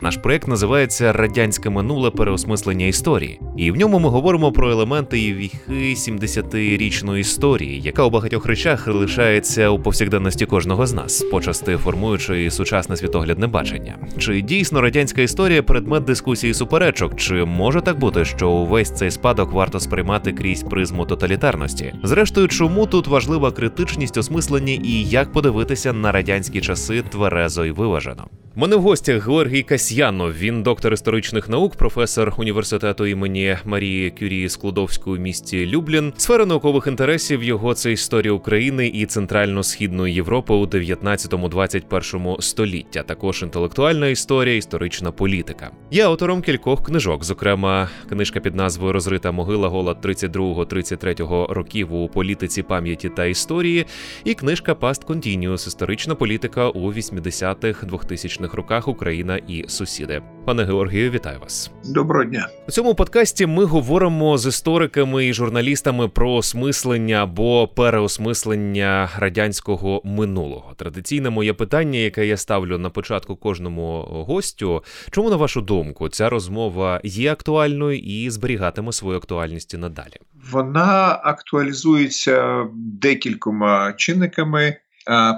Наш проект називається Радянське минуле переосмислення історії, і в ньому ми говоримо про елементи і віхи 70-річної історії, яка у багатьох речах лишається у повсякденності кожного з нас, почасти формуючи сучасне світоглядне бачення. Чи дійсно радянська історія предмет дискусії суперечок? Чи може так бути, що увесь цей спадок варто сприймати крізь призму тоталітарності? Зрештою, чому тут важлива критичність осмислення і як подивитися на радянські часи тверезо і виважено? Мене в гостях Георгій Касьянов. Він доктор історичних наук, професор університету імені Марії Кюрії Склодовської у місті Люблін. Сфера наукових інтересів його це історія України і центрально-східної Європи у 19-21 століття. Також інтелектуальна історія, історична політика. Є автором кількох книжок, зокрема, книжка під назвою Розрита могила голод 32-33 років у політиці пам'яті та історії, і книжка Past Continuous – історична політика у 80-х 2000-х наступних роках Україна і сусіди. Пане Георгію, вітаю вас. Доброго дня. У цьому подкасті ми говоримо з істориками і журналістами про осмислення або переосмислення радянського минулого. Традиційне моє питання, яке я ставлю на початку кожному гостю. Чому на вашу думку ця розмова є актуальною і зберігатиме свою актуальність і надалі? Вона актуалізується декількома чинниками.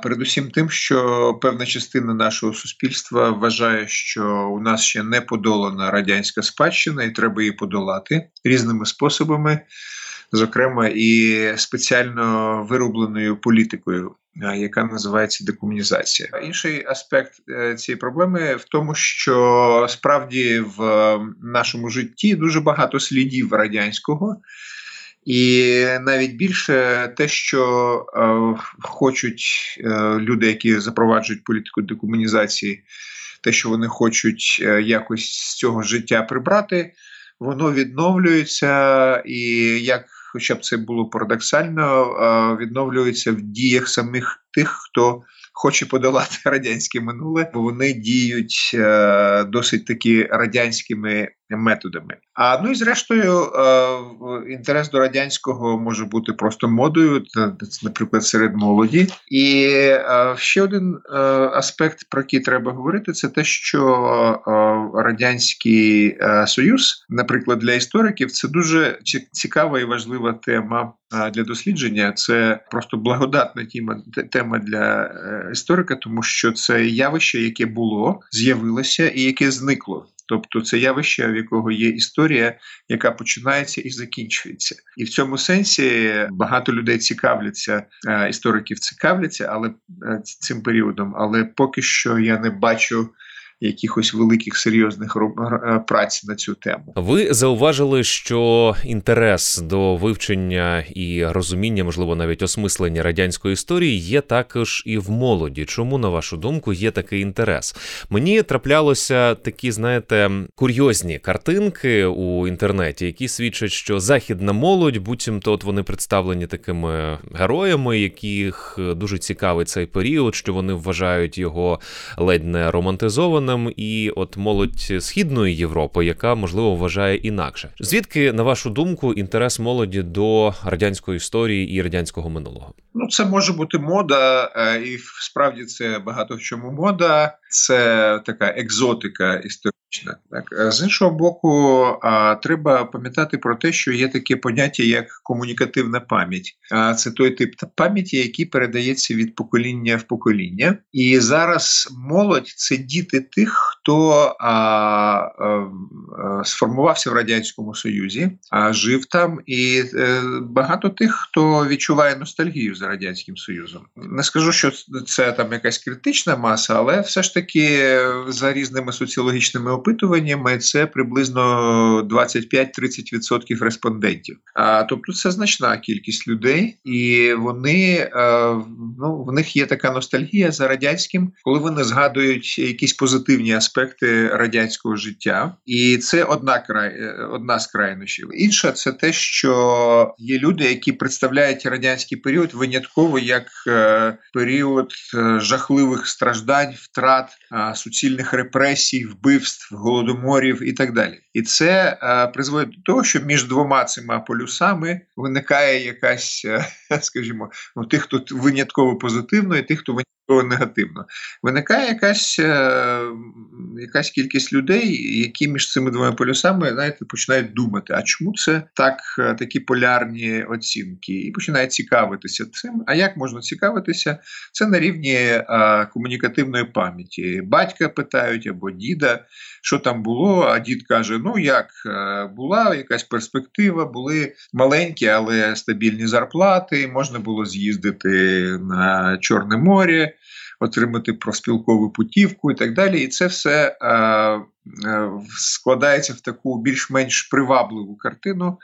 Передусім тим, що певна частина нашого суспільства вважає, що у нас ще не подолана радянська спадщина, і треба її подолати різними способами, зокрема і спеціально виробленою політикою. Яка називається декомунізація. Інший аспект е, цієї проблеми в тому, що справді в нашому житті дуже багато слідів радянського, і навіть більше те, що е, хочуть е, люди, які запроваджують політику декомунізації, те, що вони хочуть е, якось з цього життя прибрати, воно відновлюється і як. Хоча б це було парадоксально, е, відновлюється в діях самих тих, хто хоче подолати радянське минуле, бо вони діють е, досить таки радянськими методами. А ну і зрештою, е, інтерес до радянського може бути просто модою, наприклад, серед молоді. І е, ще один аспект, про який треба говорити, це те, що радянський союз, наприклад, для істориків, це дуже цікава і важлива тема для дослідження. Це просто благодатна тема для історика, тому що це явище, яке було, з'явилося і яке зникло. Тобто це явище, в якого є історія, яка починається і закінчується, і в цьому сенсі багато людей цікавляться, е, істориків цікавляться, але е, цим періодом. Але поки що я не бачу якихось великих серйозних е, праць на цю тему. Ви зауважили, що інтерес до вивчення і розуміння, можливо, навіть осмислення радянської історії є також і в молоді. Чому на вашу думку є такий інтерес? Мені траплялося такі, знаєте, курйозні картинки у інтернеті, які свідчать, що західна молодь, буцімто от вони представлені такими героями, яких дуже цікавий цей період, що вони вважають його ледь не романтизованим регіонам і от молодь східної Європи, яка можливо вважає інакше. Звідки, на вашу думку, інтерес молоді до радянської історії і радянського минулого? Ну, це може бути мода, е, і справді це багато в чому мода. Це така екзотика історична. Так е, з іншого боку, треба пам'ятати про те, що є таке поняття як комунікативна пам'ять. А це той тип пам'яті, який передається від покоління в покоління. І зараз молодь це діти тих, хто а, а, сформувався в радянському союзі, а жив там, і е, багато тих, хто відчуває ностальгію за радянським союзом. Не скажу, що це там якась критична маса, але все ж таки за різними соціологічними опитуваннями це приблизно 25-30% респондентів. А тобто це значна кількість людей, і вони е, ну в них є така ностальгія за радянським, коли вони згадують якісь позитивні аспекти радянського життя, і це одна край, е, одна з крайнощів. Інша це те, що є люди, які представляють радянський період винятково як е, період жахливих страждань, втрат суцільних репресій, вбивств, голодоморів і так далі. І це призводить до того, що між двома цими полюсами виникає якась, скажімо, ну тих, хто винятково позитивно, і тих, хто негативно. Виникає якась е, якась кількість людей, які між цими двома полюсами знаєте, починають думати, а чому це так, е, такі полярні оцінки? І починають цікавитися цим. А як можна цікавитися? Це на рівні е, комунікативної пам'яті. Батька питають або діда, що там було. А дід каже: Ну як була якась перспектива, були маленькі, але стабільні зарплати. Можна було з'їздити на Чорне море отримати проспілкову путівку і так далі. І це все е, е, складається в таку більш-менш привабливу картину.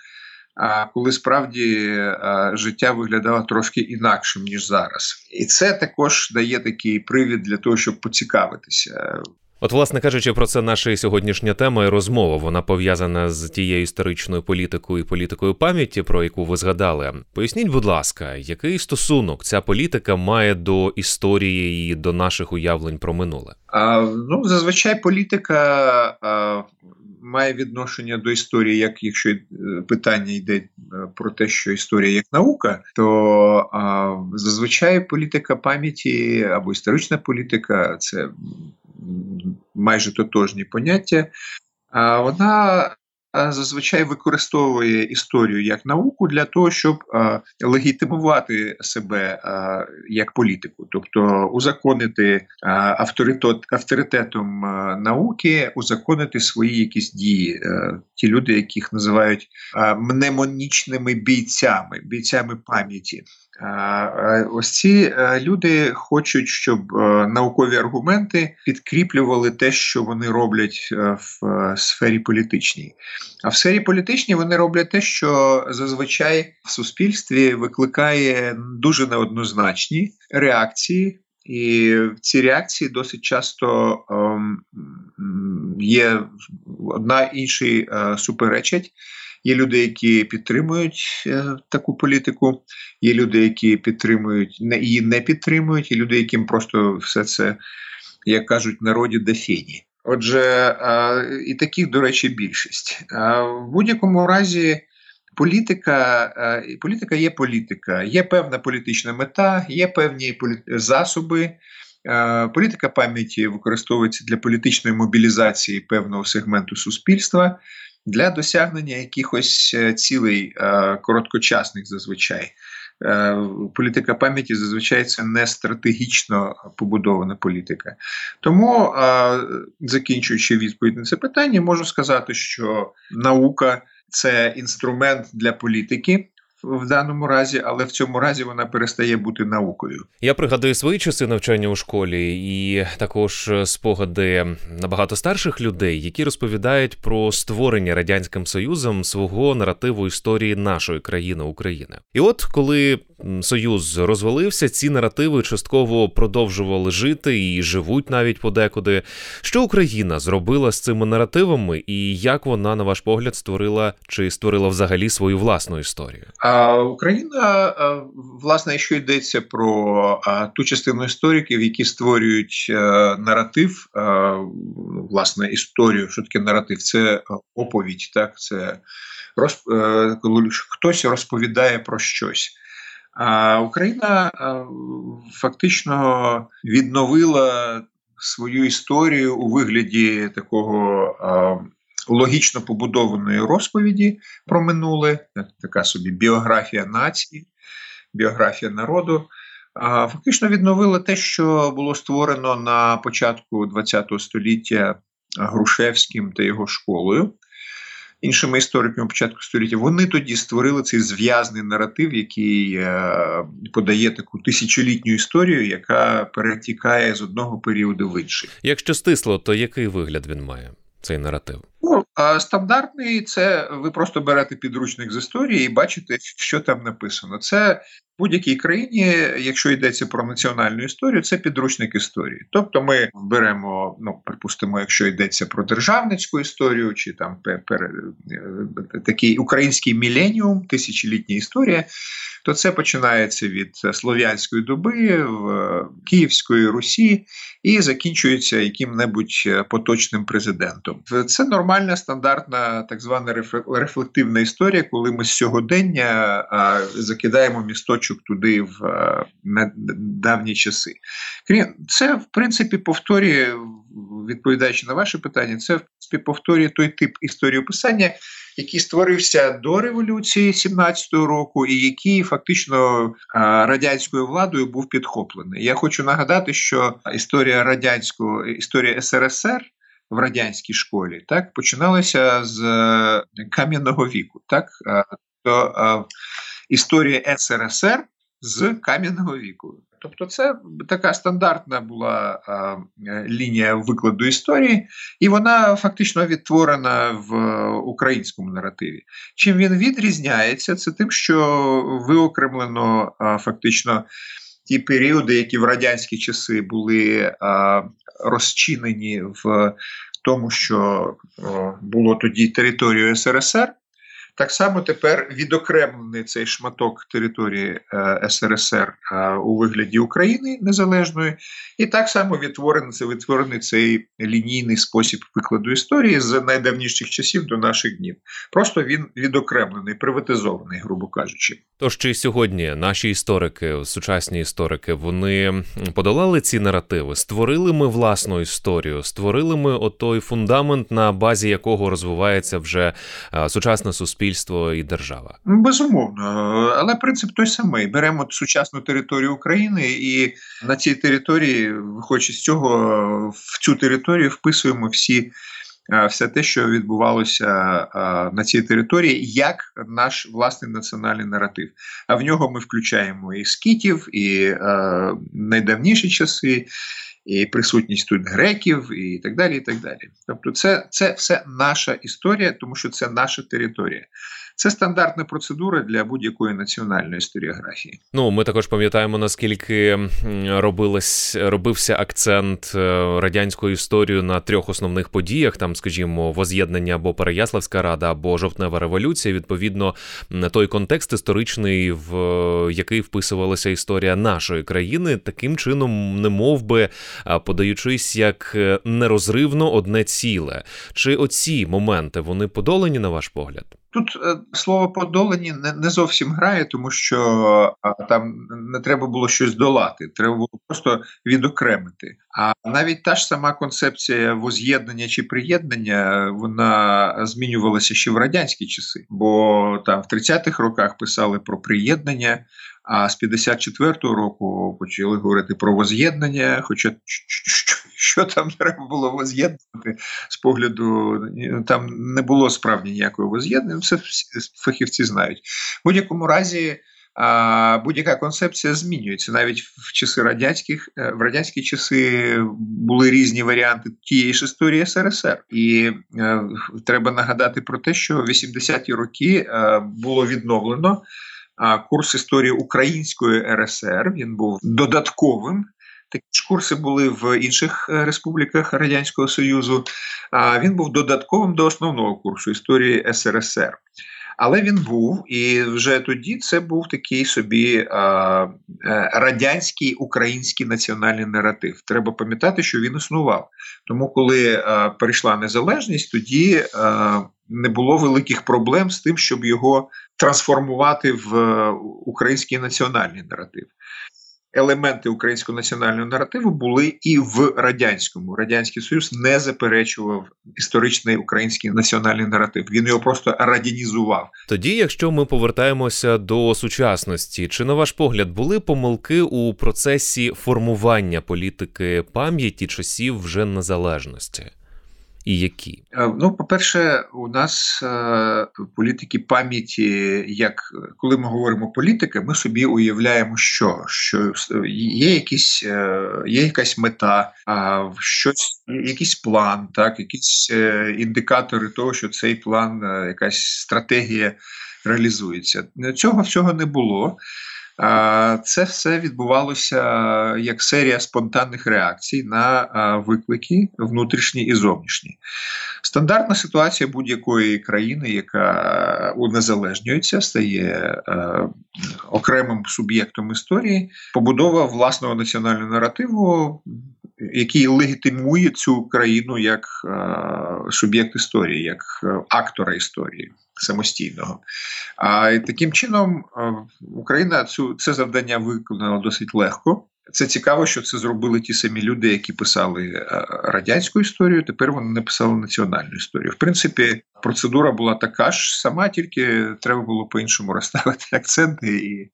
е, коли справді е, життя виглядало трошки інакшим ніж зараз, і це також дає такий привід для того, щоб поцікавитися. От, власне кажучи, про це наша сьогоднішня тема і розмова. Вона пов'язана з тією історичною політикою і політикою пам'яті, про яку ви згадали. Поясніть, будь ласка, який стосунок ця політика має до історії і до наших уявлень про минуле? А, Ну зазвичай політика а, має відношення до історії, як якщо е, питання йде е, про те, що історія як наука, то а, зазвичай політика пам'яті або історична політика це майже тотожні поняття. Вона зазвичай використовує історію як науку для того, щоб легітимувати себе як політику, тобто узаконити авторитет, авторитетом науки, узаконити свої якісь дії, е, ті люди, яких називають мнемонічними бійцями, бійцями пам'яті. Ось ці е, люди хочуть, щоб е, наукові аргументи підкріплювали те, що вони роблять е, в сфері політичній. А в сфері політичній вони роблять те, що зазвичай в суспільстві викликає дуже неоднозначні реакції. І ці реакції досить часто ем, є одна іншій е, суперечать. Є люди, які підтримують е, таку політику, є люди, які підтримують не її не підтримують, і люди, яким просто все це, як кажуть, народі дефені. Отже, е, і таких, до речі, більшість. Е, в будь-якому разі. Політика політика є політика, є певна політична мета, є певні засоби. Політика пам'яті використовується для політичної мобілізації певного сегменту суспільства для досягнення якихось е, цілей е, короткочасних зазвичай. Е, політика пам'яті зазвичай це не стратегічно побудована політика. Тому, закінчуючи відповідь на це питання, можу сказати, що наука це інструмент для політики в даному разі, але в цьому разі вона перестає бути наукою. Я пригадую свої часи навчання у школі, і також спогади набагато старших людей, які розповідають про створення радянським союзом свого наративу історії нашої країни України. І от коли союз розвалився, ці наративи частково продовжували жити і живуть навіть подекуди. Що Україна зробила з цими наративами, і як вона, на ваш погляд, створила чи створила взагалі свою власну історію? А Україна власне, якщо йдеться про ту частину істориків, які створюють е, наратив, власне, історію, що таке наратив, це оповідь, так це розп... Е, коли хтось розповідає про щось. А Україна фактично відновила свою історію у вигляді такого логічно побудованої розповіді про минуле, така собі біографія нації, біографія народу. Фактично відновила те, що було створено на початку ХХ століття Грушевським та його школою іншими істориками початку століття, вони тоді створили цей зв'язний наратив, який е, подає таку тисячолітню історію, яка перетікає з одного періоду в інший. Якщо стисло, то який вигляд він має? Цей наратив? Ну, а стандартний це ви просто берете підручник з історії і бачите, що там написано. Це будь-якій країні, якщо йдеться про національну історію, це підручник історії. Тобто ми беремо, ну припустимо, якщо йдеться про державницьку історію, чи там пер, е, такий український міленіум, тисячолітня історія, то це починається від слов'янської доби в Київської Русі і закінчується яким-небудь поточним президентом. Це нормальна стандартна так звана рефлективна історія, коли ми з сьогодення закидаємо місточок туди в давні часи. Це, в принципі, повторює, відповідаючи на ваше питання, це в принципі повторює той тип історії описання, який створився до революції 17-го року, і який фактично радянською владою був підхоплений. Я хочу нагадати, що історія радянського історія СРСР. В радянській школі так починалася з е, кам'яного віку, так то історія СРСР з кам'яного віку. Тобто, це така стандартна була а, лінія викладу історії, і вона фактично відтворена в українському наративі. Чим він відрізняється, це тим, що виокремлено а, фактично ті періоди, які в радянські часи були а, розчинені в тому, що було тоді територією СРСР. Так само тепер відокремлений цей шматок території е, СРСР е, у вигляді України незалежної, і так само відтворений відтворений цей лінійний спосіб викладу історії з найдавніших часів до наших днів. Просто він відокремлений, приватизований, грубо кажучи. Тож чи сьогодні наші історики, сучасні історики, вони подолали ці наративи, створили ми власну історію, створили ми отой фундамент, на базі якого розвивається вже е, сучасне суспільство суспільство і держава? Безумовно, але принцип той самий: беремо сучасну територію України, і на цій території, виходячи з цього, в цю територію вписуємо всі. Все те, що відбувалося на цій території, як наш власний національний наратив. А в нього ми включаємо і скітів, і найдавніші часи, і присутність тут греків, і так далі. і так далі. Тобто, це, це все наша історія, тому що це наша територія. Це стандартна процедура для будь-якої національної історіографії. Ну ми також пам'ятаємо наскільки робилось робився акцент е, радянської історії на трьох основних подіях: там, скажімо, воз'єднання або Переяславська рада, або жовтнева революція. Відповідно, той контекст історичний, в який вписувалася історія нашої країни, таким чином, не мов би подаючись як е, нерозривно одне ціле. Чи оці моменти вони подолані на ваш погляд? Тут е, слово подолані не не зовсім грає, тому що там не треба було щось долати, треба було просто відокремити. А навіть та ж сама концепція воз'єднання чи приєднання вона змінювалася ще в радянські часи, бо там в 30-х роках писали про приєднання. А з 54-го року почали говорити про воз'єднання. Хоча що, там треба було воз'єднувати з погляду, там не було справді ніякого воз'єднання. Все фахівці знають. В будь-якому разі. А будь-яка концепція змінюється навіть в часи радянських е, в радянські часи були різні варіанти тієї ж історії СРСР, і е, треба нагадати про те, що в 80-ті роки е, було відновлено курс історії Української РСР. Він був додатковим. Такі ж курси були в інших е, республіках Радянського Союзу. Він був додатковим до основного курсу історії СРСР. Але він був, і вже тоді це був такий собі а, е, радянський український національний наратив. Треба пам'ятати, що він існував. Тому, коли а, перейшла незалежність, тоді а, не було великих проблем з тим, щоб його трансформувати в е, український національний наратив. Елементи українського національного наративу були і в радянському. Радянський Союз не заперечував історичний український національний наратив. Він його просто радянізував. Тоді, якщо ми повертаємося до сучасності, чи на ваш погляд були помилки у процесі формування політики пам'яті часів вже незалежності? І які? Е, ну, по-перше, у нас е, політики пам'яті, як коли ми говоримо політика, ми собі уявляємо, що що є якісь, е, є якась мета, щось, якийсь план, так, якісь індикатори того, що цей план, якась стратегія реалізується. Цього всього не було. Це все відбувалося як серія спонтанних реакцій на виклики внутрішні і зовнішні. Стандартна ситуація будь-якої країни, яка унезалежнюється, стає окремим суб'єктом історії, побудова власного національного наративу, який легітимує цю країну як суб'єкт історії, як актора історії самостійного. А і таким чином Україна цю це завдання виконала досить легко. Це цікаво, що це зробили ті самі люди, які писали радянську історію. Тепер вони написали національну історію. В принципі, процедура була така ж сама, тільки треба було по-іншому розставити акценти і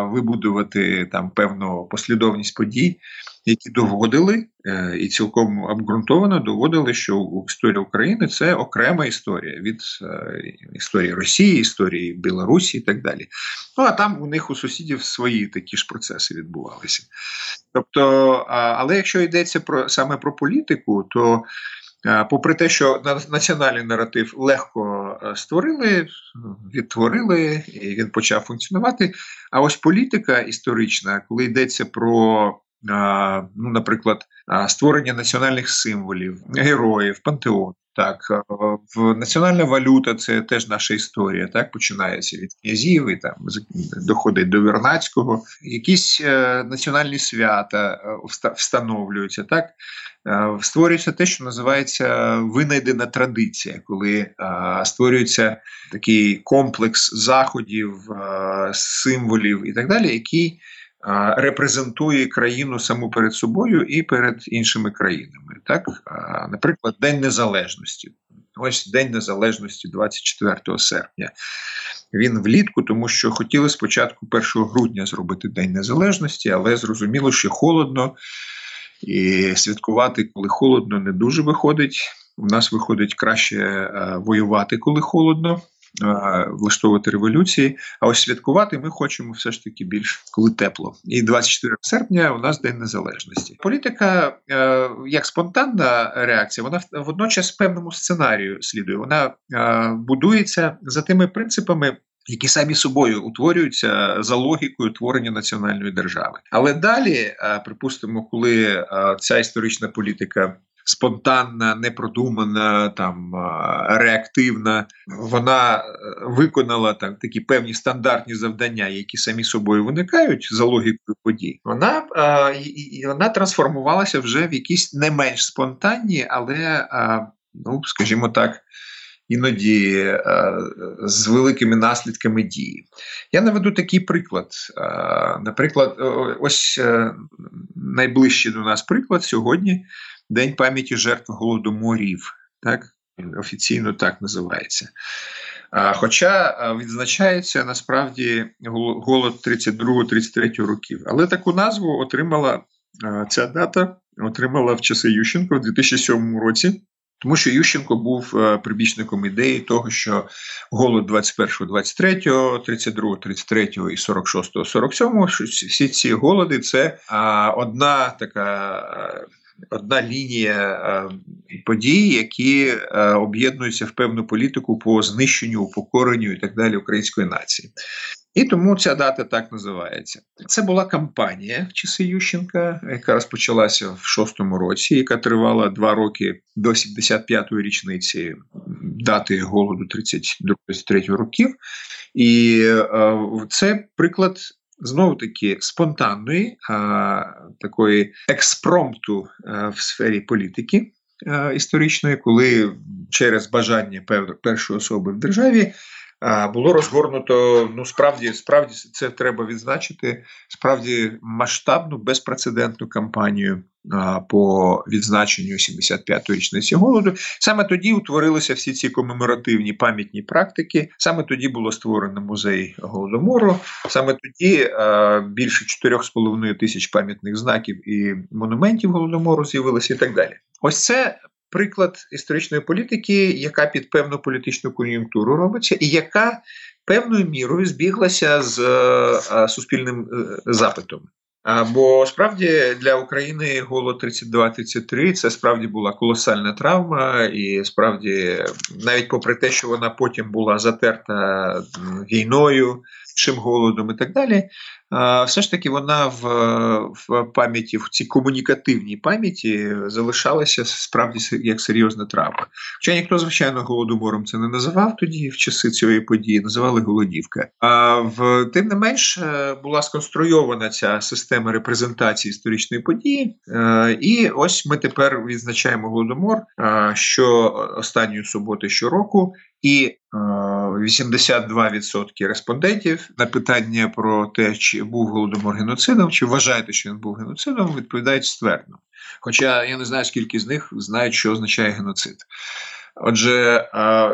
вибудувати там певну послідовність подій, які доводили е, і цілком обґрунтовано доводили, що історія України це окрема історія від е, історії Росії, історії Білорусі і так далі. Ну а там у них у сусідів свої такі ж процеси відбувалися. Тобто, але якщо йдеться про саме про політику, то Попри те, що національний наратив легко е, створили, відтворили, і він почав функціонувати. А ось політика історична, коли йдеться про, ну, наприклад, створення національних символів, героїв, пантеон, так, е, в національна валюта це теж наша історія. Так починається від князів і там доходить до Вернацького. Якісь е, національні свята е, встановлюються. Так е, створюється те, що називається винайдена традиція, коли е, створюється такий комплекс заходів, е, символів і так далі, який репрезентує країну саму перед собою і перед іншими країнами. Так, наприклад, День Незалежності. Ось День Незалежності 24 серпня. Він влітку, тому що хотіли спочатку 1 грудня зробити День Незалежності, але зрозуміло, що холодно, і святкувати, коли холодно, не дуже виходить. У нас виходить краще е, воювати, коли холодно влаштовувати революції. А ось святкувати ми хочемо все ж таки більш коли тепло. І 24 серпня у нас День Незалежності. Політика е, як спонтанна реакція, вона водночас певному сценарію слідує. Вона е, будується за тими принципами. Які самі собою утворюються за логікою творення національної держави, але далі, е, припустимо, коли ця історична політика спонтанна, непродумана, там реактивна. Вона е, виконала там такі певні стандартні завдання, які самі собою виникають за логікою подій. Вона і вона трансформувалася вже в якісь не менш спонтанні, але ну скажімо так. Іноді е, з великими наслідками дії. Я наведу такий приклад. Е, наприклад, ось е, найближчий до нас приклад сьогодні День пам'яті жертв голодоморів. Так? Офіційно так називається. Хоча відзначається насправді голод 32-33 років. Але таку назву отримала ця дата, отримала в часи Ющенко в 2007 році. Тому що Ющенко був прибічником ідеї того, що голод 21, 23, 32, 33 і 46, 47, всі ці голоди це одна така одна лінія е, подій, які е, об'єднуються в певну політику по знищенню, упокоренню і так далі української нації. І тому ця дата так називається. Це була кампанія в часи Ющенка, яка розпочалася в шостому році, яка тривала два роки до 75-ї річниці дати голоду 32-33 років. І е, це приклад знову таки спонтанної, а, такої експромту а, в сфері політики а, історичної, коли через бажання першої особи в державі. Було розгорнуто, ну справді, справді це треба відзначити. Справді масштабну безпрецедентну кампанію по відзначенню 75-ї річниці голоду. Саме тоді утворилися всі ці комеморативні пам'ятні практики. Саме тоді було створено музей голодомору. Саме тоді більше 4,5 тисяч пам'ятних знаків і монументів голодомору з'явилися, і так далі. Ось це. Приклад історичної політики, яка під певну політичну кон'юнктуру робиться, і яка певною мірою збіглася з а, суспільним е, запитом. Бо справді для України голод 32-33 це справді була колосальна травма, і справді, навіть попри те, що вона потім була затерта війною, іншим голодом і так далі. Все ж таки вона в в пам'яті, в цій комунікативній пам'яті залишалася справді як серйозна травма. Хоча ніхто, звичайно, голодомором це не називав тоді в часи цієї події, називали голодівка. А в тим не менш е, була сконструйована ця система репрезентації історичної події, е, і ось ми тепер відзначаємо голодомор е, що останньої суботи щороку, і 82% респондентів на питання про те, чи був голодомор геноцидом, чи вважаєте, що він був геноцидом, відповідають ствердно. Хоча я не знаю, скільки з них знають, що означає геноцид. Отже,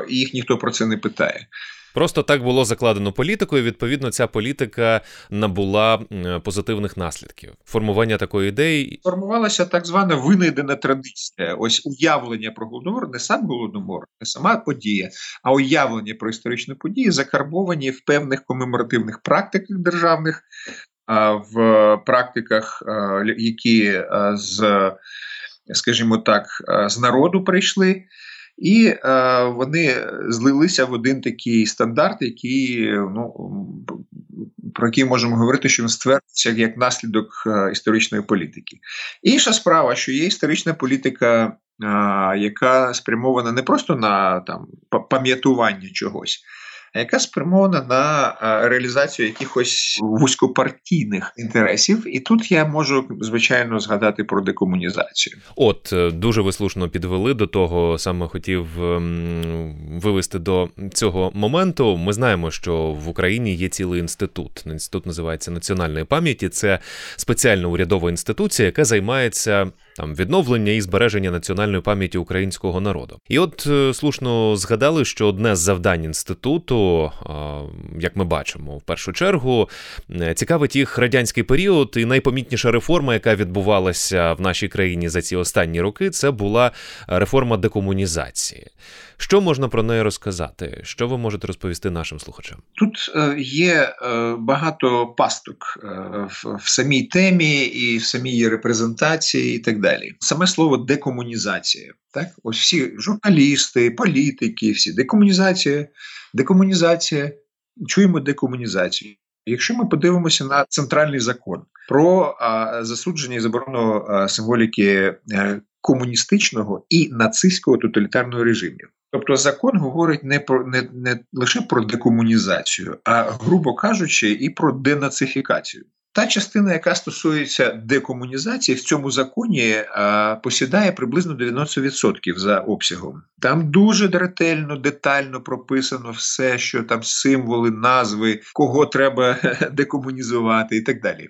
їх ніхто про це не питає. Просто так було закладено політикою. Відповідно, ця політика набула позитивних наслідків. Формування такої ідеї формувалася так звана винайдена традиція. Ось уявлення про голодомор, не сам голодомор, не сама подія, а уявлення про історичну подію закарбовані в певних комеморативних практиках державних, в практиках, які з, скажімо так, з народу прийшли. І е, вони злилися в один такий стандарт, який ну про який можемо говорити, що він стверджується як наслідок е, історичної політики. Інша справа, що є історична політика, е, яка спрямована не просто на там пам'ятування чогось яка спрямована на реалізацію якихось вузькопартійних інтересів. І тут я можу звичайно згадати про декомунізацію. От е, дуже ви слушно підвели до того, саме хотів ем, вивести до цього моменту. Ми знаємо, що в Україні є цілий інститут. Інститут називається національної пам'яті. Це спеціальна урядова інституція, яка займається там відновлення і збереження національної пам'яті українського народу. І от е, слушно згадали, що одне з завдань інституту, як ми бачимо, в першу чергу е, цікавить їх радянський період, і найпомітніша реформа, яка відбувалася в нашій країні за ці останні роки, це була реформа декомунізації. Що можна про неї розказати? Що ви можете розповісти нашим слухачам? Тут е, є е, багато пасток е, в самій темі і в самій її репрезентації, і так далі. Саме слово декомунізація. Так, ось всі журналісти, політики, всі декомунізація, декомунізація. Чуємо декомунізацію. Якщо ми подивимося на центральний закон про засудження і заборону символіки комуністичного і нацистського тоталітарного режимів, Тобто закон говорить не про не, не лише про декомунізацію, а грубо кажучи, і про денацифікацію. Та частина, яка стосується декомунізації, в цьому законі а, посідає приблизно 90% за обсягом. Там дуже ретельно, детально прописано все, що там символи, назви, кого треба декомунізувати і так далі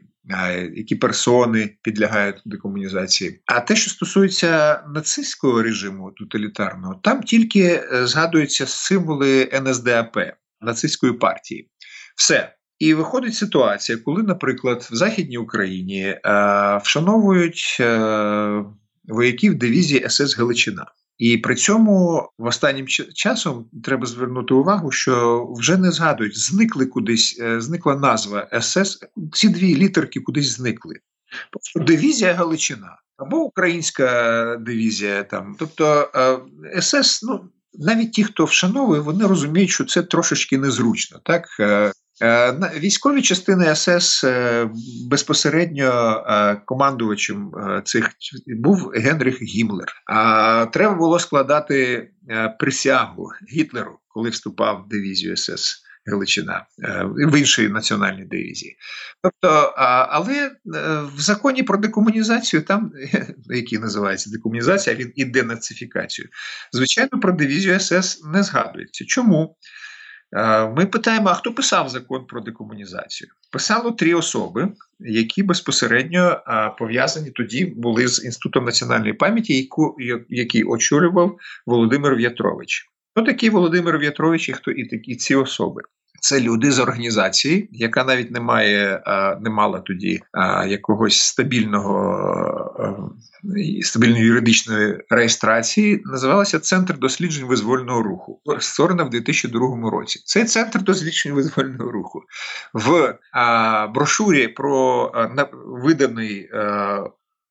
які персони підлягають декомунізації. А те, що стосується нацистського режиму тоталітарного, там тільки е, згадуються символи НСДАП нацистської партії. Все. І виходить ситуація, коли, наприклад, в Західній Україні е, вшановують е, вояків дивізії СС Галичина. І при цьому в останнім часом треба звернути увагу, що вже не згадують, зникли кудись, е, зникла назва СС. Ці дві літерки кудись зникли. Просто дивізія Галичина або українська дивізія там. Тобто е, СС, ну навіть ті, хто вшановує, вони розуміють, що це трошечки незручно. Так е, Е, військові частини СС е, безпосередньо е, командувачем цих був Генріх Гімлер. А треба було складати присягу Гітлеру, коли вступав в дивізію СС. Галичина в іншої національній дивізії. Тобто, але в законі про декомунізацію, там, який називається декомунізація, він і денацифікацію, звичайно, про дивізію СС не згадується. Чому? Е, ми питаємо, а хто писав закон про декомунізацію? Писало три особи, які безпосередньо е, пов'язані тоді були з Інститутом національної пам'яті, який очолював Володимир В'ятрович. Ну такий Володимир В'ятрович і хто і такі ці особи? Це люди з організації, яка навіть не має, не мала тоді якогось стабільного стабільної юридичної реєстрації. Називалася Центр досліджень визвольного руху, створена в 2002 році. Цей центр досліджень визвольного руху в брошурі про виданий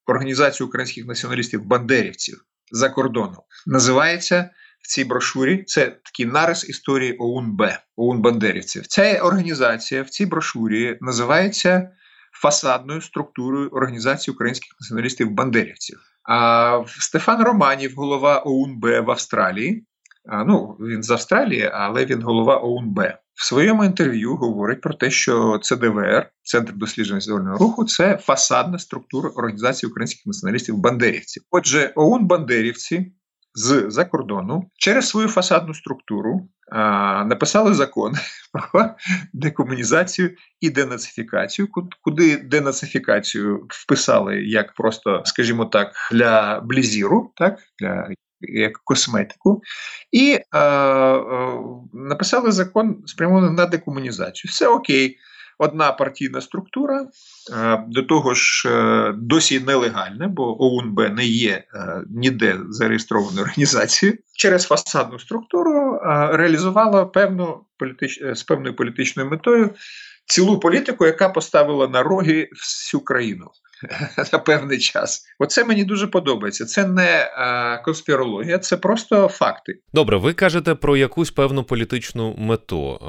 організацію українських націоналістів бандерівців за кордоном називається в цій брошурі це такий нарис історії ОУН-Б, ОУН Бандерівців. Ця організація в цій брошурі називається фасадною структурою Організації українських націоналістів Бандерівців. А Стефан Романів, голова ОУН-Б в Австралії. Ну, він з Австралії, але він голова ОУН-Б. В своєму інтерв'ю говорить про те, що ЦДВР, Центр дослідження звільного руху, це фасадна структура Організації українських націоналістів Бандерівців. Отже, ОУН Бандерівці з за кордону через свою фасадну структуру а, написали закон про декомунізацію і денацифікацію, куди денацифікацію вписали як просто, скажімо так, для блізіру, так для як косметику, і е, е, написали закон спрямований на декомунізацію. Все окей, одна партійна структура, е, до того ж, е, досі нелегальна, бо ОУНБ не є е, ніде зареєстрованою організацією. Через фасадну структуру реалізувала певну політич... з певною політичною метою цілу політику, яка поставила на роги всю країну. на певний час. Оце мені дуже подобається. Це не а, конспірологія, це просто факти. Добре, ви кажете про якусь певну політичну мету.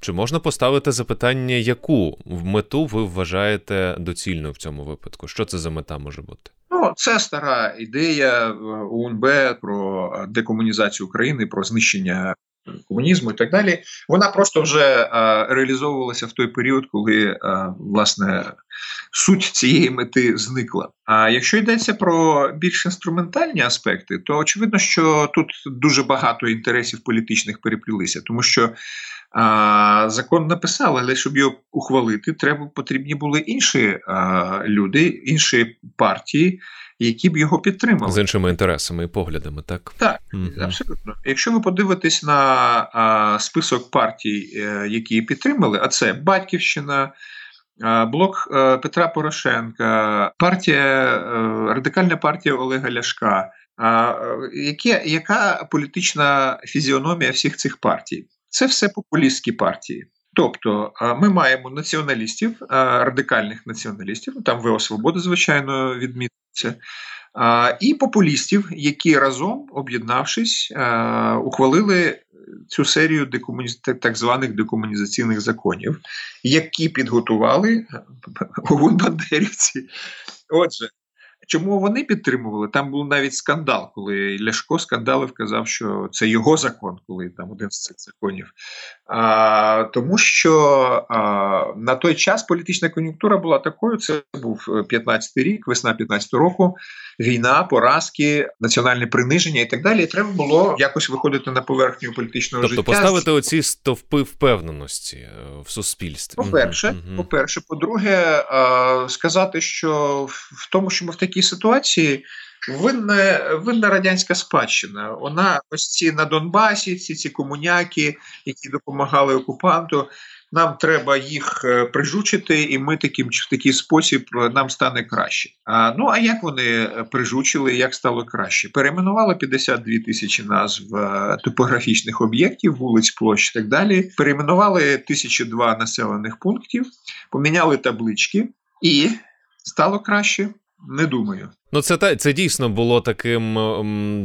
Чи можна поставити запитання, яку мету ви вважаєте доцільною в цьому випадку? Що це за мета може бути? Ну, це стара ідея е, УНБ про декомунізацію України, про знищення комунізму і так далі. Вона просто вже а, реалізовувалася в той період, коли а, власне суть цієї мети зникла. А якщо йдеться про більш інструментальні аспекти, то очевидно, що тут дуже багато інтересів політичних переплілися, тому що а, закон написали, але щоб його ухвалити, треба потрібні були інші а, люди, інші партії які б його підтримали з іншими інтересами і поглядами, так Так, угу. абсолютно. Якщо ви подивитесь на а, список партій, е, які підтримали, а це Батьківщина. Блок е, Петра Порошенка, партія, е, радикальна партія Олега Ляшка. Яке, яка політична фізіономія всіх цих партій? Це все популістські партії. Тобто ми маємо націоналістів, радикальних націоналістів, там ВО Свобода, звичайно, відмітиться, і популістів, які разом, об'єднавшись, ухвалили цю серію декомуні... так званих декомунізаційних законів, які підготували Бандерівці. Отже, Чому вони підтримували? Там був навіть скандал, коли Ляшко скандалив, казав, що це його закон, коли там один з цих законів. А, Тому що а, на той час політична кон'юнктура була такою. Це був 15-й рік, весна 15-го року, війна, поразки, національне приниження і так далі. І Треба було якось виходити на поверхню політичного тобто, життя. Тобто поставити оці стовпи впевненості е, в суспільстві. По перше, угу. по перше, по-друге, сказати, що в тому, що ми в такій ситуації винна, винна радянська спадщина. Вона ось ці на Донбасі, ці ці комуняки, які допомагали окупанту. Нам треба їх е, прижучити, і ми таким в такий спосіб е, нам стане краще. А ну а як вони е, прижучили? Як стало краще? Перейменували 52 тисячі назв топографічних об'єктів, вулиць, площ і так далі. Перейменували 1002 населених пунктів, поміняли таблички, і стало краще. Не думаю. Ну, це це дійсно було таким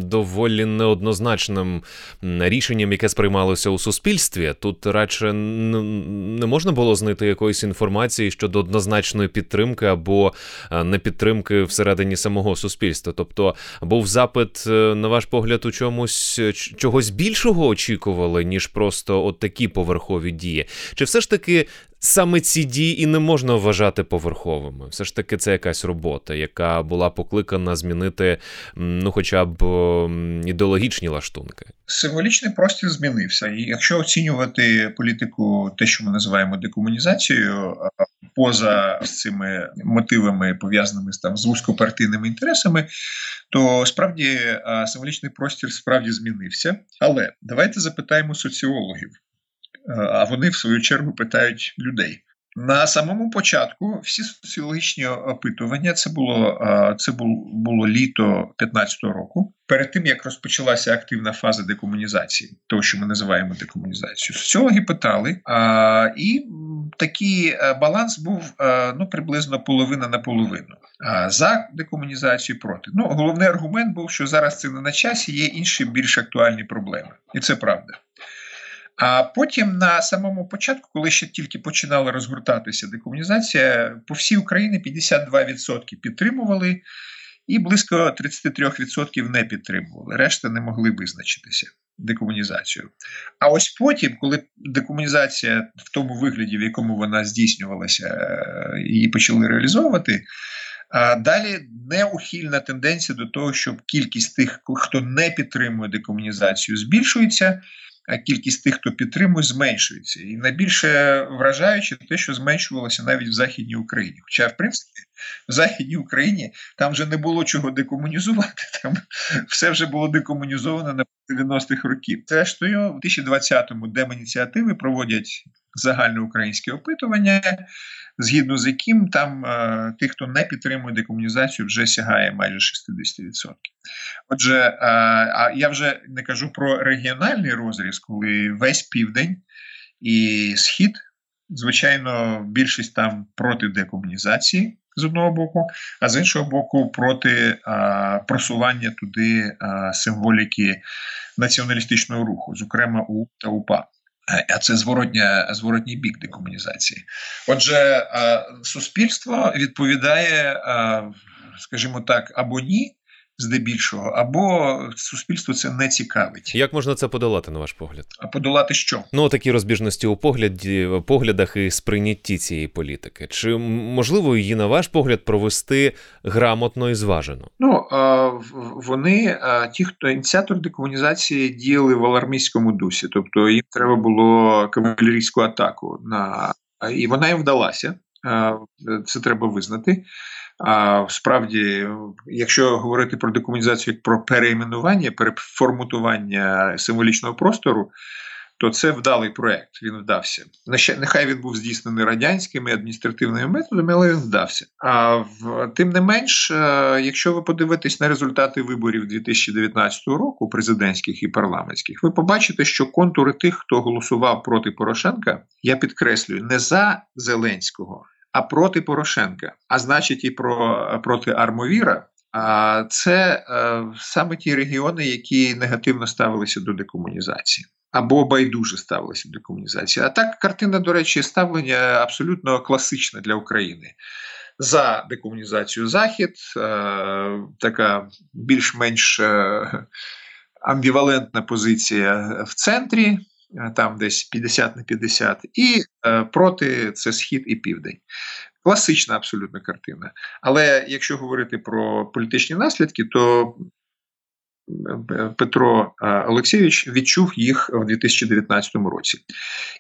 доволі неоднозначним рішенням, яке сприймалося у суспільстві. Тут радше не можна було знайти якоїсь інформації щодо однозначної підтримки або е, непідтримки всередині самого суспільства. Тобто, був запит, е, на ваш погляд, у чомусь е, чогось більшого очікували, ніж просто от такі поверхові дії. Чи все ж таки саме ці дії і не можна вважати поверховими. Все ж таки, це якась робота, яка була покликана змінити ну, хоча б ідеологічні лаштунки. Символічний простір змінився. І якщо оцінювати політику, те, що ми називаємо декомунізацією, поза цими мотивами, пов'язаними там з вузькопартійними інтересами, то справді символічний простір справді змінився. Але давайте запитаємо соціологів. Е, а вони в свою чергу питають людей. На самому початку всі соціологічні опитування це було е, це було літо 15-го року. Перед тим як розпочалася активна фаза декомунізації, того що ми називаємо декомунізацією, соціологи питали, а, і такий баланс був ну, приблизно половина на половину. За декомунізацію проти. Ну, Головний аргумент був, що зараз це не на часі, є інші більш актуальні проблеми. І це правда. А потім на самому початку, коли ще тільки починала розгортатися декомунізація, по всій Україні 52% підтримували, і близько 33% не підтримували. Решта не могли визначитися декомунізацією. А ось потім, коли декомунізація в тому вигляді, в якому вона здійснювалася, е, її почали реалізовувати. Далі неухильна тенденція до того, щоб кількість тих, хто не підтримує декомунізацію, збільшується а кількість тих, хто підтримує, зменшується. І найбільше вражаюче те, що зменшувалося навіть в Західній Україні. Хоча, в принципі, в Західній Україні там вже не було чого декомунізувати, там все вже було декомунізовано на 90-х років. Зрештою, в 2020-му Демініціативи проводять загальноукраїнське опитування, згідно з яким там е, тих, хто не підтримує декомунізацію, вже сягає майже 60%. Отже, е, а я вже не кажу про регіональний розріз, коли весь південь і схід, звичайно, більшість там проти декомунізації. З одного боку, а з іншого боку, проти а, просування туди а, символіки націоналістичного руху, зокрема УП та УПА. А це зворотня, зворотній бік декомунізації. Отже, суспільство відповідає, скажімо так, або ні, здебільшого, або суспільство це не цікавить. Як можна це подолати, на ваш погляд? А подолати що? Ну такі розбіжності у погляді, поглядах і сприйнятті цієї політики. Чи можливо її, на ваш погляд, провести грамотно і зважено? Ну вони, ті, хто ініціатор декомунізації, діяли в алармійському дусі, тобто їм треба було кавалерійську атаку на і вона їм вдалася. Це треба визнати. А справді, якщо говорити про декомунізацію як про переіменування, переформатування символічного простору, то це вдалий проект. Він вдався. Нехай він був здійснений радянськими адміністративними методами, але він вдався. А в тим не менш, е, якщо ви подивитесь на результати виборів 2019 року, президентських і парламентських, ви побачите, що контури тих, хто голосував проти Порошенка, я підкреслюю, не за Зеленського а проти Порошенка, а значить, і про проти Армовіра. А це е, саме ті регіони, які негативно ставилися до декомунізації. Або байдуже ставилися до декомунізації. А так картина, до речі, ставлення абсолютно класична для України. За декомунізацію Захід, е, така більш-менш е, амбівалентна позиція в центрі, там десь 50 на 50, і е, проти це схід і південь. Класична абсолютно картина. Але якщо говорити про політичні наслідки, то Петро е, Олексійович відчув їх в 2019 році.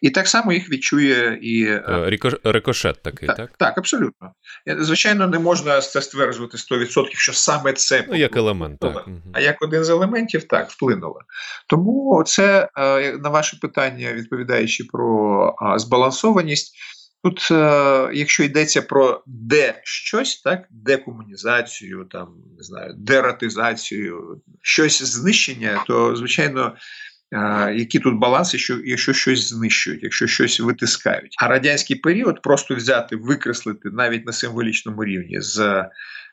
І так само їх відчує і е, рикошет такий, так? Так, так, абсолютно. Е, звичайно, не можна це стверджувати 100%, що саме це Ну, як елемент, так. А як один з елементів, так, вплинуло. Тому це на ваше питання, відповідаючи про збалансованість. Тут, е, якщо йдеться про де щось, так, декомунізацію, там не знаю, дератизацію, щось знищення, то звичайно. Е, які тут баланси, що якщо щось знищують, якщо щось витискають, а радянський період просто взяти, викреслити навіть на символічному рівні з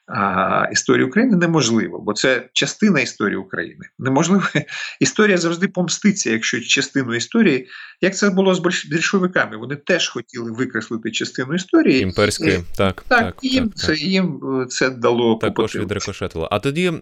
а, історії України неможливо, бо це частина історії України. Неможливо історія завжди помститься, якщо частину історії, як це було з більшовиками, вони теж хотіли викреслити частину історії імперської, так так, так, їм так, це їм е, це дало також відрикошетило. А тоді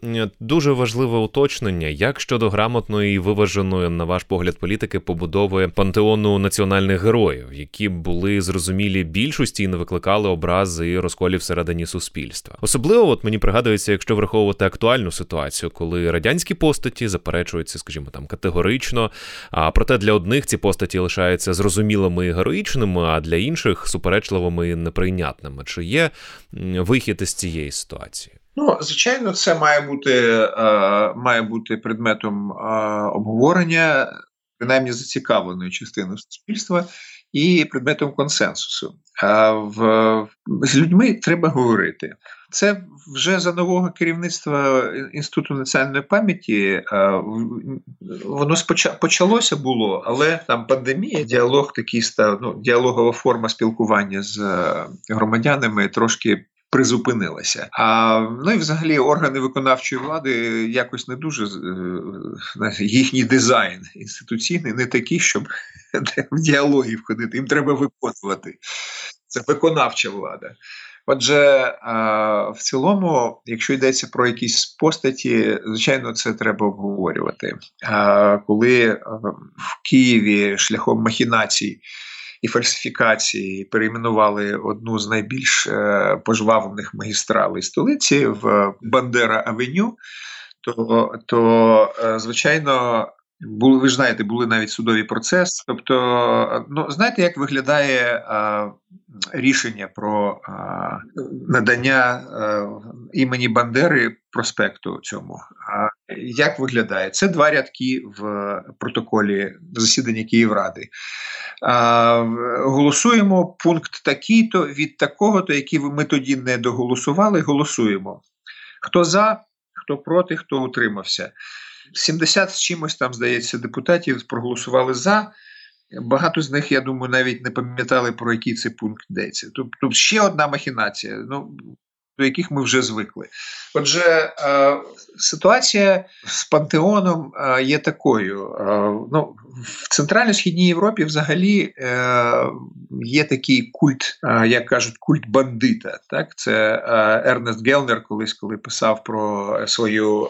дуже важливе уточнення, як щодо грамотної і виваженої, на ваш погляд, політики побудови пантеону національних героїв, які були зрозумілі більшості і не викликали образи і розколів всередині суспільства, особливо. Особливо, от мені пригадується, якщо враховувати актуальну ситуацію, коли радянські постаті заперечуються, скажімо там, категорично. А проте для одних ці постаті лишаються зрозумілими і героїчними, а для інших суперечливими і неприйнятними. Чи є вихід із цієї ситуації? Ну, звичайно, це має бути е, має бути предметом е, обговорення, принаймні зацікавленої частини суспільства. і предметом консенсусу. А в з людьми треба говорити. Це вже за нового керівництва інституту національної пам'яті воно почалося було, але там пандемія, діалог такий став ну, діалогова форма спілкування з громадянами трошки призупинилася. А ну і взагалі органи виконавчої влади якось не дуже е, їхній дизайн інституційний не такий, щоб в діалоги входити. Їм треба виконувати. Це виконавча влада. Отже, в цілому, якщо йдеться про якісь постаті, звичайно, це треба обговорювати. Коли в Києві шляхом махінацій і фальсифікації перейменували одну з найбільш е, пожвавлених магістралей столиці в Бандера Авеню, то, то е, звичайно. Були, ви ж знаєте, були навіть судові процеси. Тобто, ну знаєте, як виглядає а, рішення про а, надання а, імені Бандери проспекту цьому? А як виглядає? Це два рядки в протоколі засідання Київради. А, Голосуємо пункт такий-то від такого-то, який ми тоді не доголосували. Голосуємо. Хто за, хто проти, хто утримався. 70 з чимось там, здається, депутатів проголосували за. Багато з них, я думаю, навіть не пам'ятали, про який це пункт йдеться. Тобто ще одна махінація. Ну, до яких ми вже звикли. Отже, е, ситуація з пантеоном е, є такою. Е, ну, В Центрально-Східній Європі взагалі є такий культ, як кажуть, культ бандита. Так? Це Ернест Гелнер, колись коли писав про свою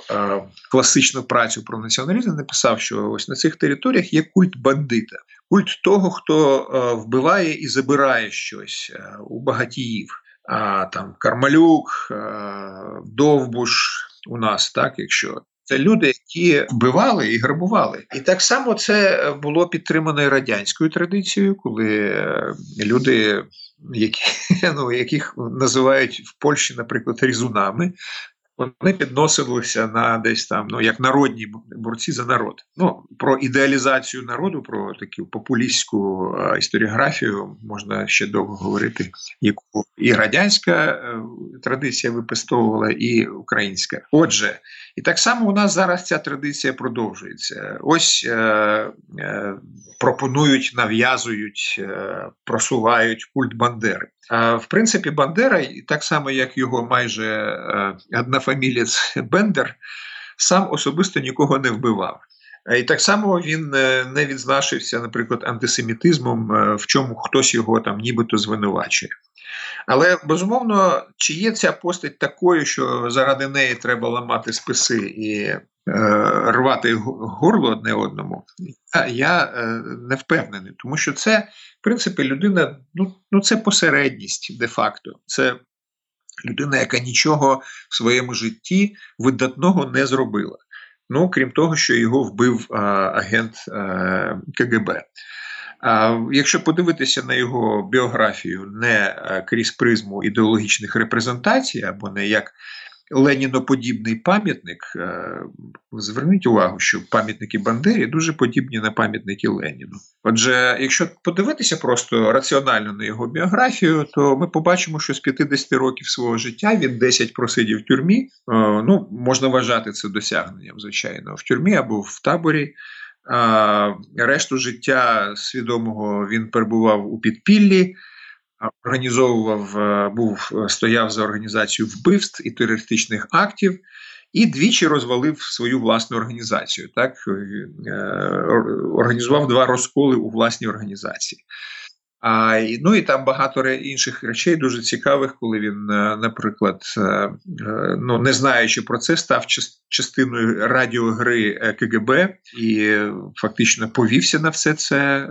класичну працю про націоналізм, написав, що ось на цих територіях є культ бандита. Культ того, хто вбиває і забирає щось у багатіїв там Кармалюк, Довбуш у нас, так, якщо. Це люди, які вбивали і грабували. І так само це було підтримано радянською традицією, коли е, люди, які, ну, яких називають в Польщі, наприклад, різунами, вони підносилися на десь там, ну як народні борці за народ. Ну про ідеалізацію народу, про таку популістську історіографію можна ще довго говорити, яку і радянська е, традиція випистовувала, і українська. Отже, і так само у нас зараз ця традиція продовжується. Ось е, е, пропонують, нав'язують, просувають культ Бандери. В принципі, Бандера, так само як його майже е, однофамілець Бендер, сам особисто нікого не вбивав. І так само він е, не відзначився, наприклад, антисемітизмом, е, в чому хтось його там нібито звинувачує. Але безумовно, чи є ця постать такою, що заради неї треба ламати списи і Е, рвати горло одне одному, я е, не впевнений, тому що це, в принципі, людина, ну, ну це посередність де-факто. Це людина, яка нічого в своєму житті видатного не зробила. Ну, крім того, що його вбив а, агент а, КГБ. А якщо подивитися на його біографію не крізь призму ідеологічних репрезентацій, або не як Леніноподібний пам'ятник. Е, зверніть увагу, що пам'ятники Бандері дуже подібні на пам'ятники Леніну. Отже, якщо подивитися просто раціонально на його біографію, то ми побачимо, що з 50 років свого життя він 10 просидів в тюрмі. Е, ну, можна вважати це досягненням, звичайно, в тюрмі або в таборі. А решту життя свідомого він перебував у підпіллі організовував, е, був е, стояв за організацію вбивств і терористичних актів, і двічі розвалив свою власну організацію. Так е, організував два розколи у власній організації. А, Ну і там багато інших речей дуже цікавих, коли він, наприклад, ну не знаючи про це, став частиною радіогри КГБ і фактично повівся на все це,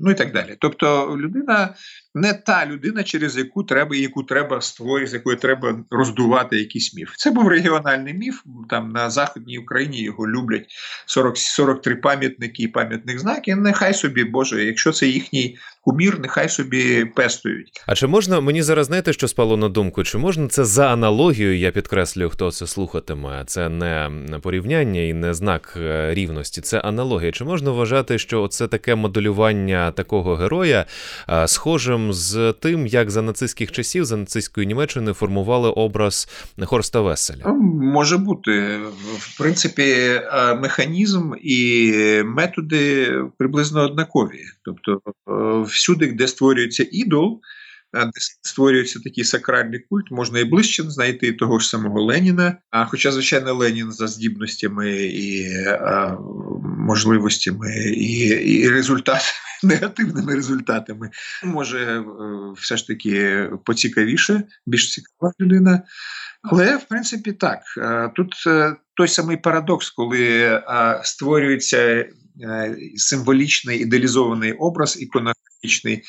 ну і так далі. Тобто, людина не та людина, через яку треба яку треба створити, з якою треба роздувати якийсь міф. Це був регіональний міф. Там на Західній Україні його люблять 40, 43 пам'ятники і пам'ятних знаків. Нехай собі, Боже, якщо це їхній кумір, нехай собі пестують. А чи можна мені зараз знаєте, що спало на думку? Чи можна це за аналогією? Я підкреслюю, хто це слухатиме? Це не порівняння і не знак е, рівності, це аналогія. Чи можна вважати, що це таке моделювання такого героя е, схожим з тим, як за нацистських часів за нацистської Німеччини формували образ Хорста Веселя? Ну, може бути в принципі е, механізм і методи приблизно однакові, тобто всюди, де створюється ідол, де створюється такий сакральний культ, можна і ближче знайти того ж самого Леніна. А хоча, звичайно, Ленін за здібностями і а, можливостями і, і результатами, негативними результатами, може е, все ж таки поцікавіше, більш цікава людина. Але в принципі так. Тут е, той самий парадокс, коли створюється Е, символічний ідеалізований образ, іконографічний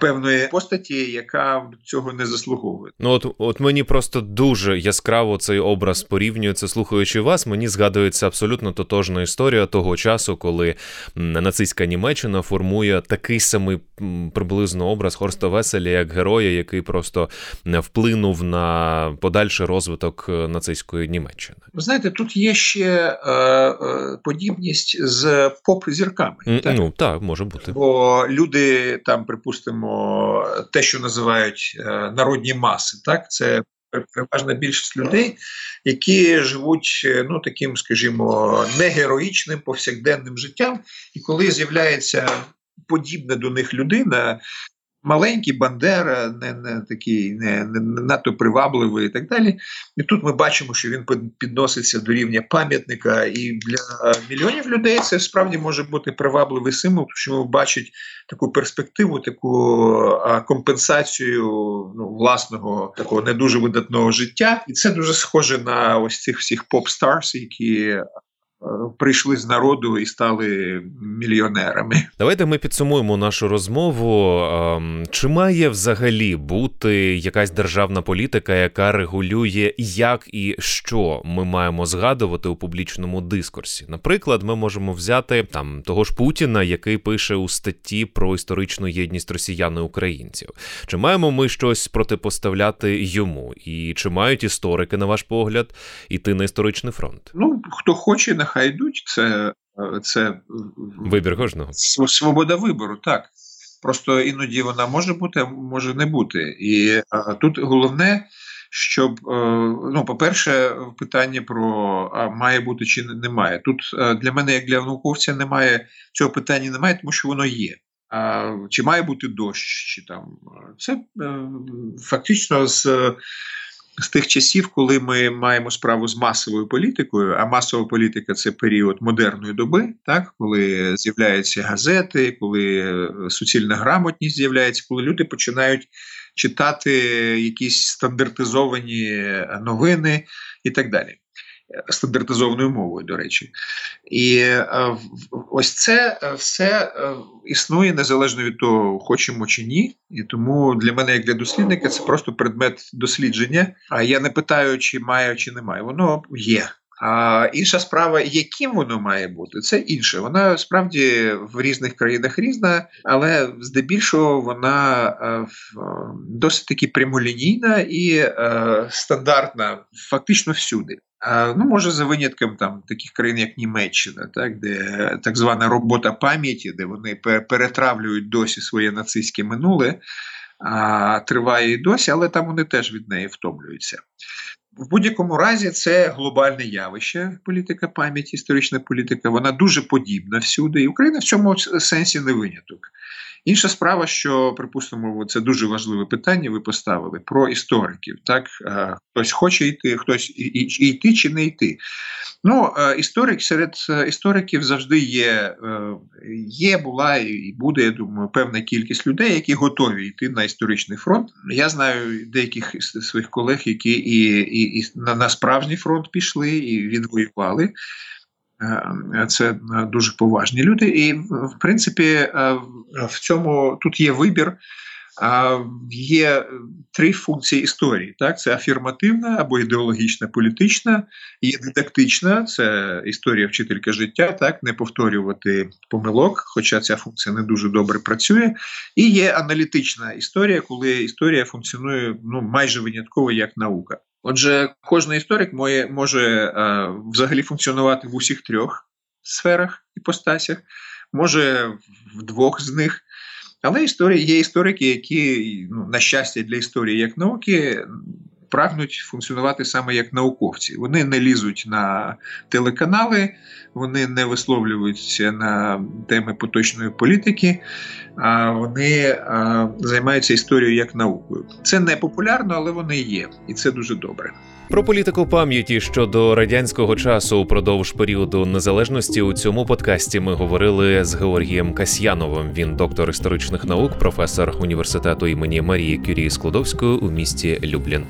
певної постаті, яка цього не заслуговує. Ну от от мені просто дуже яскраво цей образ порівнюється, слухаючи вас. Мені згадується абсолютно тотожна історія того часу, коли нацистська Німеччина формує такий самий приблизно образ Хорста Веселя як героя, який просто вплинув на подальший розвиток е, нацистської Німеччини. Ви знаєте, тут є ще е, е, подібність з поп-зірками. Mm, так? Ну так може бути, бо люди там, припустимо, те, що називають е, народні маси, так це. Переважна більшість людей, які живуть е, ну таким, скажімо, негероїчним повсякденним життям, і коли з'являється подібна до них людина, маленький Бандера, не не такий, не, не надто привабливий і так далі. І тут ми бачимо, що він підноситься до рівня пам'ятника, і для мільйонів людей це справді може бути привабливий символ, тому що бачать таку перспективу, таку компенсацію ну, власного такого не дуже видатного життя. І це дуже схоже на ось цих всіх поп-старс, які прийшли з народу і стали мільйонерами. Давайте ми підсумуємо нашу розмову. Ем, чи має взагалі бути якась державна політика, яка регулює, як і що ми маємо згадувати у публічному дискурсі? Наприклад, ми можемо взяти там того ж Путіна, який пише у статті про історичну єдність росіян і українців. Чи маємо ми щось протипоставляти йому? І чи мають історики, на ваш погляд, іти на історичний фронт? Ну хто хоче, нехай хай йдуть, це це вибір кожного. Свобода вибору, так. Просто іноді вона може бути, а може не бути. І а, тут головне, щоб, е, ну, по-перше, питання про а, має бути чи не має. Тут е, для мене, як для науковця, немає цього питання, немає, тому що воно є. А, Чи має бути дощ, чи там це е, фактично з з тих часів, коли ми маємо справу з масовою політикою, а масова політика це період модерної доби, так? Коли з'являються газети, коли е, суцільна грамотність з'являється, коли люди починають читати якісь стандартизовані новини і так далі стандартизованою мовою, до речі. І е, ось це е, все е, існує незалежно від того, хочемо чи ні. І тому для мене, як для дослідника, це просто предмет дослідження. А я не питаю, чи має, чи немає. Воно є. А інша справа, яким воно має бути, це інше. Вона справді в різних країнах різна, але здебільшого вона досить таки прямолінійна і стандартна, фактично всюди. Ну, може, за винятком там таких країн, як Німеччина, так де так звана робота пам'яті, де вони перетравлюють досі своє нацистське минуле, триває і досі, але там вони теж від неї втомлюються. В будь-якому разі це глобальне явище, політика пам'яті, історична політика, вона дуже подібна всюди, і Україна в цьому сенсі не виняток. Інша справа, що припустимо, це дуже важливе питання. Ви поставили про істориків. Так хтось хоче йти, хтось йти чи не йти. Ну, історик серед е, істориків завжди є, е, є, була і буде, я думаю, певна кількість людей, які готові йти на історичний фронт. Я знаю деяких своїх колег, які і, і, і на, на справжній фронт пішли і відвоювали. Е, це е, дуже поважні люди, і в принципі е, в цьому тут є вибір. Є три функції історії: так це афірмативна або ідеологічна, політична, є дидактична, це історія вчителька життя, так не повторювати помилок, хоча ця функція не дуже добре працює. І є аналітична історія, коли історія функціонує ну майже винятково як наука. Отже, кожен історик може, може взагалі функціонувати в усіх трьох сферах іпостасях, може в двох з них. Але історії є історики, які, ну, на щастя, для історії як науки прагнуть функціонувати саме як науковці. Вони не лізуть на телеканали, вони не висловлюються на теми поточної політики, а вони займаються історією як наукою. Це не популярно, але вони є, і це дуже добре. Про політику пам'яті щодо радянського часу упродовж періоду незалежності у цьому подкасті ми говорили з Георгієм Касьяновим. Він доктор історичних наук, професор університету імені Марії Кюрії Складовської у місті Люблін.